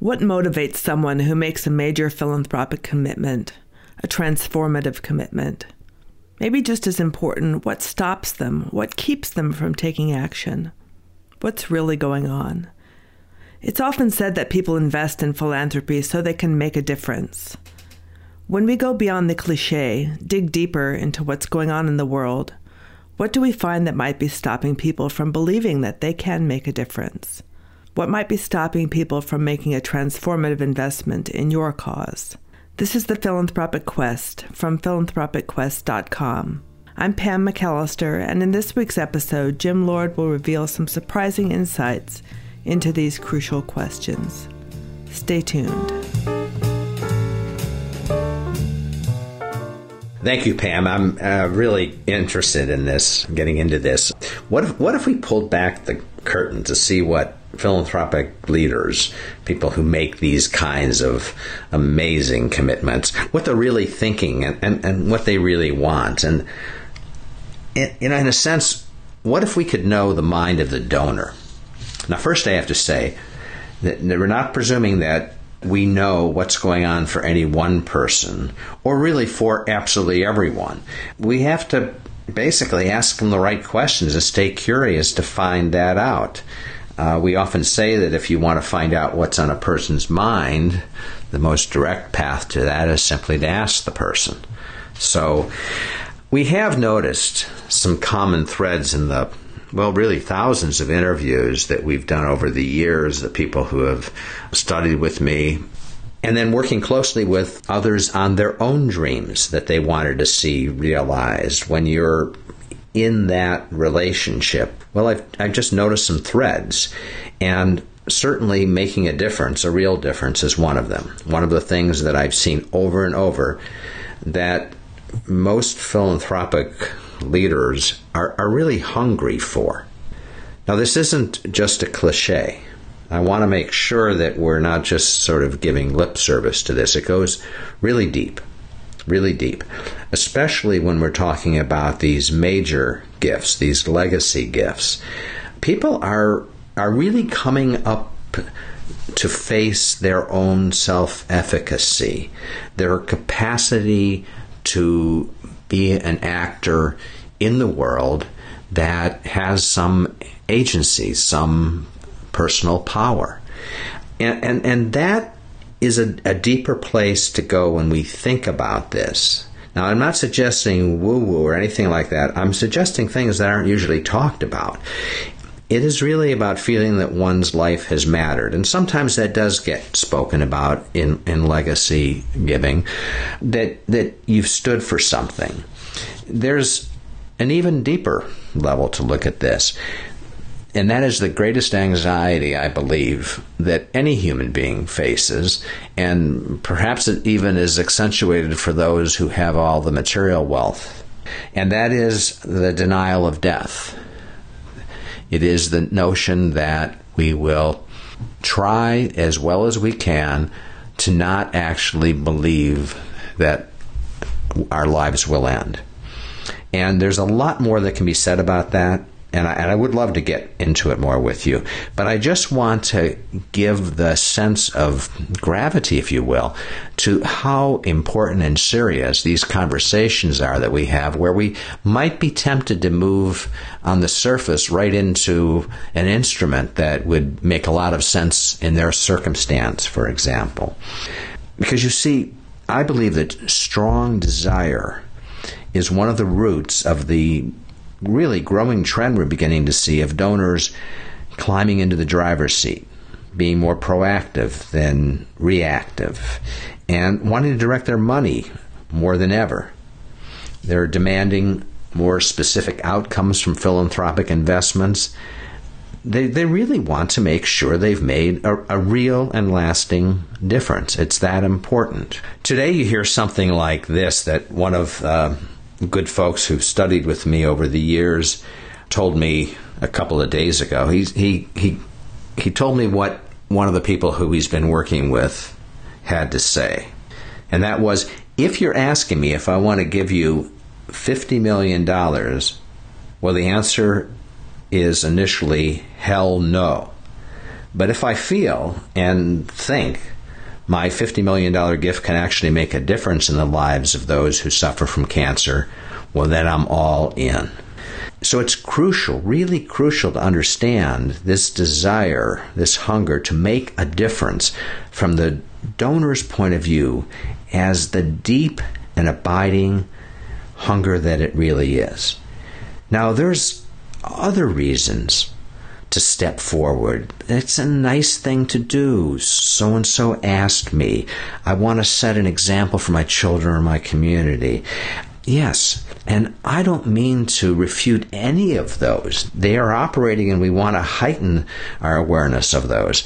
What motivates someone who makes a major philanthropic commitment, a transformative commitment? Maybe just as important, what stops them? What keeps them from taking action? What's really going on? It's often said that people invest in philanthropy so they can make a difference. When we go beyond the cliche, dig deeper into what's going on in the world, what do we find that might be stopping people from believing that they can make a difference? What might be stopping people from making a transformative investment in your cause? This is the Philanthropic Quest from philanthropicquest.com. I'm Pam McAllister, and in this week's episode, Jim Lord will reveal some surprising insights into these crucial questions. Stay tuned. Thank you, Pam. I'm uh, really interested in this, getting into this. What if, what if we pulled back the curtain to see what philanthropic leaders, people who make these kinds of amazing commitments, what they're really thinking and, and, and what they really want. And, in, in a sense, what if we could know the mind of the donor? Now, first, I have to say that we're not presuming that we know what's going on for any one person or really for absolutely everyone. We have to basically ask them the right questions and stay curious to find that out. Uh, we often say that if you want to find out what's on a person's mind, the most direct path to that is simply to ask the person. So we have noticed some common threads in the well, really thousands of interviews that we've done over the years, the people who have studied with me, and then working closely with others on their own dreams that they wanted to see realized. When you're in that relationship, well, I've, I've just noticed some threads. And certainly making a difference, a real difference, is one of them. One of the things that I've seen over and over that most philanthropic leaders are, are really hungry for. Now, this isn't just a cliche. I want to make sure that we're not just sort of giving lip service to this. It goes really deep, really deep, especially when we're talking about these major gifts, these legacy gifts. People are are really coming up to face their own self efficacy, their capacity to be an actor in the world that has some agency, some personal power. And, and, and that is a, a deeper place to go when we think about this. Now, I'm not suggesting woo woo or anything like that. I'm suggesting things that aren't usually talked about. It is really about feeling that one's life has mattered. And sometimes that does get spoken about in, in legacy giving, that, that you've stood for something. There's an even deeper level to look at this. And that is the greatest anxiety, I believe, that any human being faces. And perhaps it even is accentuated for those who have all the material wealth. And that is the denial of death. It is the notion that we will try as well as we can to not actually believe that our lives will end. And there's a lot more that can be said about that. And I, and I, would love to get into it more with you. But I just want to give the sense of gravity, if you will, to how important and serious these conversations are that we have, where we might be tempted to move on the surface right into an instrument that would make a lot of sense in their circumstance, for example. Because you see, I believe that strong desire is one of the roots of the really growing trend we're beginning to see of donors climbing into the driver's seat, being more proactive than reactive, and wanting to direct their money more than ever. They're demanding more specific outcomes from philanthropic investments. They, they really want to make sure they've made a, a real and lasting difference. It's that important. Today, you hear something like this that one of uh, good folks who've studied with me over the years told me a couple of days ago. He he he he told me what one of the people who he's been working with had to say, and that was, if you're asking me if I want to give you fifty million dollars, well, the answer is initially hell no. But if I feel and think my $50 million gift can actually make a difference in the lives of those who suffer from cancer, well, then I'm all in. So it's crucial, really crucial to understand this desire, this hunger to make a difference from the donor's point of view as the deep and abiding hunger that it really is. Now, there's other reasons to step forward. It's a nice thing to do. So and so asked me. I want to set an example for my children or my community. Yes, and I don't mean to refute any of those. They are operating, and we want to heighten our awareness of those.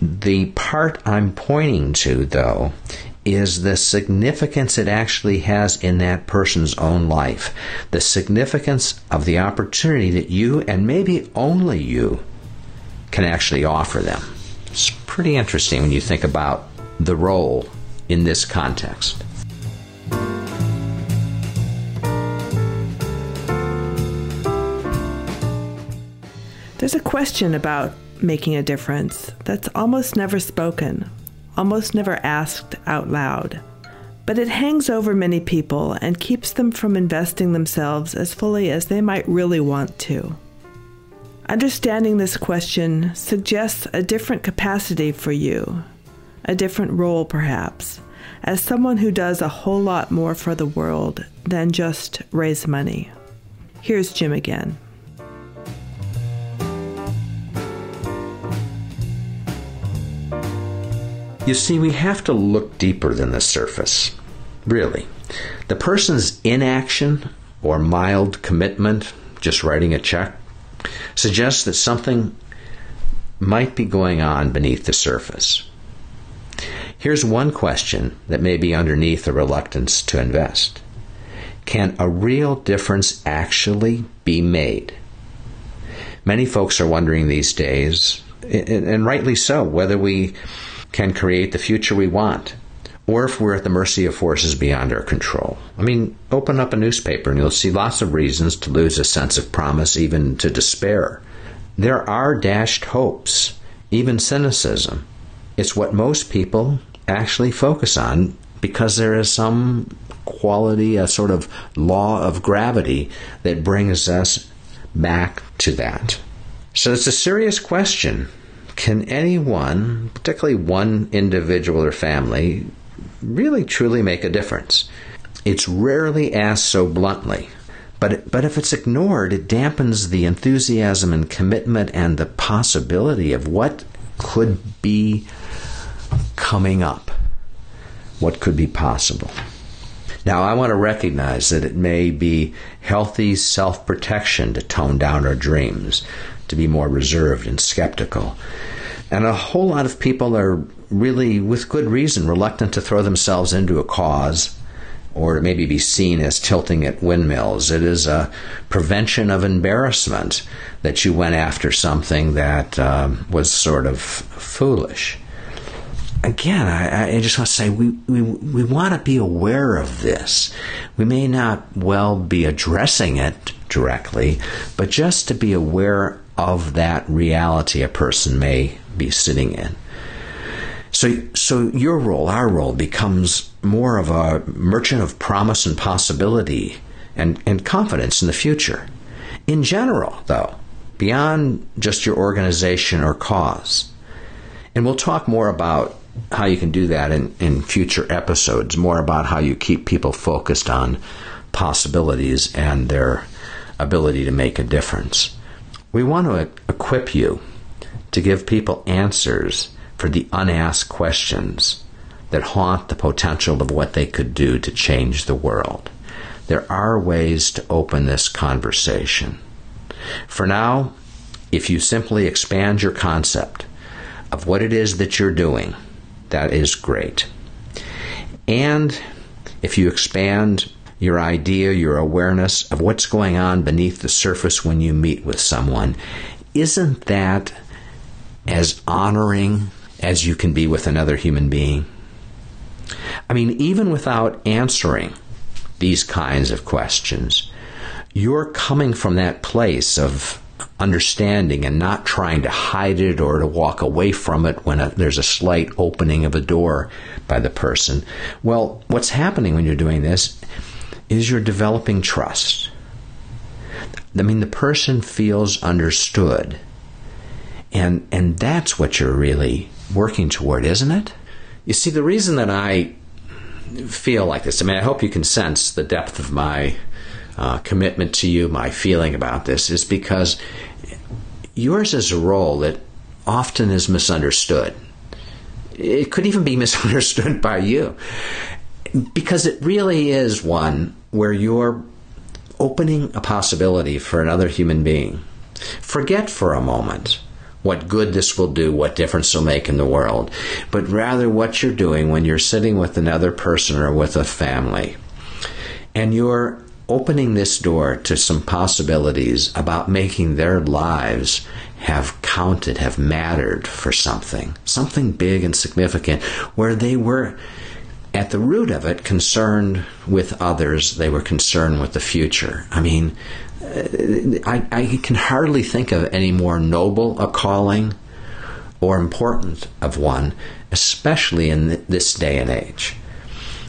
The part I'm pointing to, though, is the significance it actually has in that person's own life. The significance of the opportunity that you, and maybe only you, can actually offer them. It's pretty interesting when you think about the role in this context. There's a question about making a difference that's almost never spoken almost never asked out loud. But it hangs over many people and keeps them from investing themselves as fully as they might really want to. Understanding this question suggests a different capacity for you, a different role perhaps, as someone who does a whole lot more for the world than just raise money. Here's Jim again. You see, we have to look deeper than the surface. Really. The person's inaction or mild commitment, just writing a check, suggests that something might be going on beneath the surface. Here's one question that may be underneath the reluctance to invest Can a real difference actually be made? Many folks are wondering these days, and rightly so, whether we can create the future we want, or if we're at the mercy of forces beyond our control. I mean, open up a newspaper and you'll see lots of reasons to lose a sense of promise, even to despair. There are dashed hopes, even cynicism. It's what most people actually focus on because there is some quality, a sort of law of gravity that brings us back to that. So it's a serious question can anyone, particularly one individual or family, really truly make a difference? It's rarely asked so bluntly. But, but if it's ignored, it dampens the enthusiasm and commitment and the possibility of what could be coming up, what could be possible. Now, I want to recognize that it may be healthy self protection to tone down our dreams, to be more reserved and skeptical. And a whole lot of people are really, with good reason, reluctant to throw themselves into a cause or to maybe be seen as tilting at windmills. It is a prevention of embarrassment that you went after something that um, was sort of foolish. Again, I, I just want to say we, we, we want to be aware of this. We may not well be addressing it directly, but just to be aware of that reality a person may be sitting in. So, so your role, our role, becomes more of a merchant of promise and possibility and, and confidence in the future. In general, though, beyond just your organization or cause. And we'll talk more about how you can do that in, in future episodes, more about how you keep people focused on possibilities and their ability to make a difference. We want to equip you to give people answers for the unasked questions that haunt the potential of what they could do to change the world. There are ways to open this conversation. For now, if you simply expand your concept of what it is that you're doing, that is great. And if you expand your idea, your awareness of what's going on beneath the surface when you meet with someone, isn't that as honoring as you can be with another human being? I mean, even without answering these kinds of questions, you're coming from that place of understanding and not trying to hide it or to walk away from it when a, there's a slight opening of a door by the person. Well, what's happening when you're doing this is you're developing trust. I mean, the person feels understood. And, and that's what you're really working toward, isn't it? You see, the reason that I feel like this, I mean, I hope you can sense the depth of my uh, commitment to you, my feeling about this, is because yours is a role that often is misunderstood. It could even be misunderstood by you because it really is one where you're opening a possibility for another human being. Forget for a moment what good this will do, what difference it'll make in the world, but rather what you're doing when you're sitting with another person or with a family. And you're opening this door to some possibilities about making their lives have counted, have mattered for something, something big and significant, where they were at the root of it concerned with others, they were concerned with the future. I mean, uh, I, I can hardly think of any more noble a calling or important of one, especially in this day and age,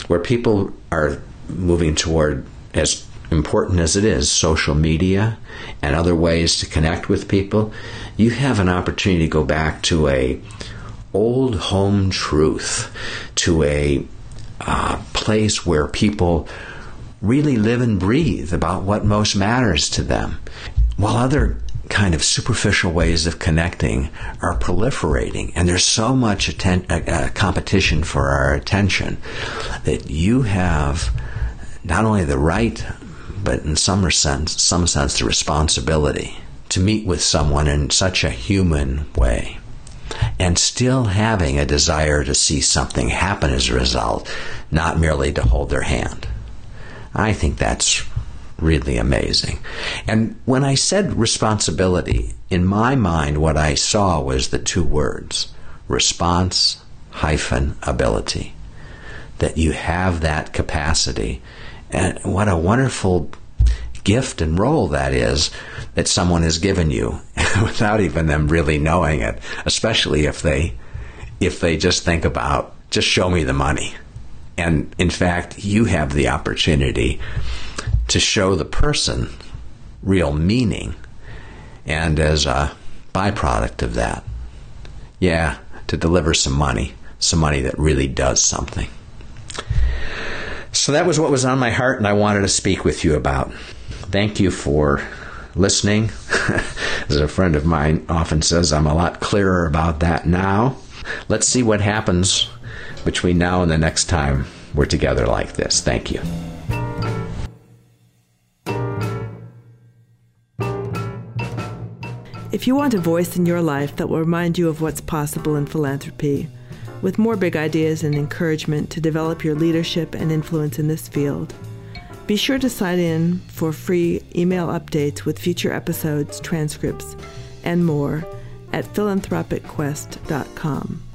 where people are moving toward as important as it is, social media and other ways to connect with people, you have an opportunity to go back to a old home truth, to a uh, place where people really live and breathe about what most matters to them, while other kind of superficial ways of connecting are proliferating, and there's so much atten- uh, uh, competition for our attention that you have not only the right but in some sense, some sense, the responsibility to meet with someone in such a human way and still having a desire to see something happen as a result, not merely to hold their hand. I think that's really amazing. And when I said responsibility, in my mind, what I saw was the two words response hyphen ability. That you have that capacity and what a wonderful gift and role that is that someone has given you without even them really knowing it, especially if they if they just think about just show me the money. And in fact, you have the opportunity to show the person real meaning. And as a byproduct of that, yeah, to deliver some money, some money that really does something. So that was what was on my heart, and I wanted to speak with you about. Thank you for listening. As a friend of mine often says, I'm a lot clearer about that now. Let's see what happens between now and the next time we're together like this. Thank you. If you want a voice in your life that will remind you of what's possible in philanthropy, with more big ideas and encouragement to develop your leadership and influence in this field. Be sure to sign in for free email updates with future episodes, transcripts, and more at philanthropicquest.com.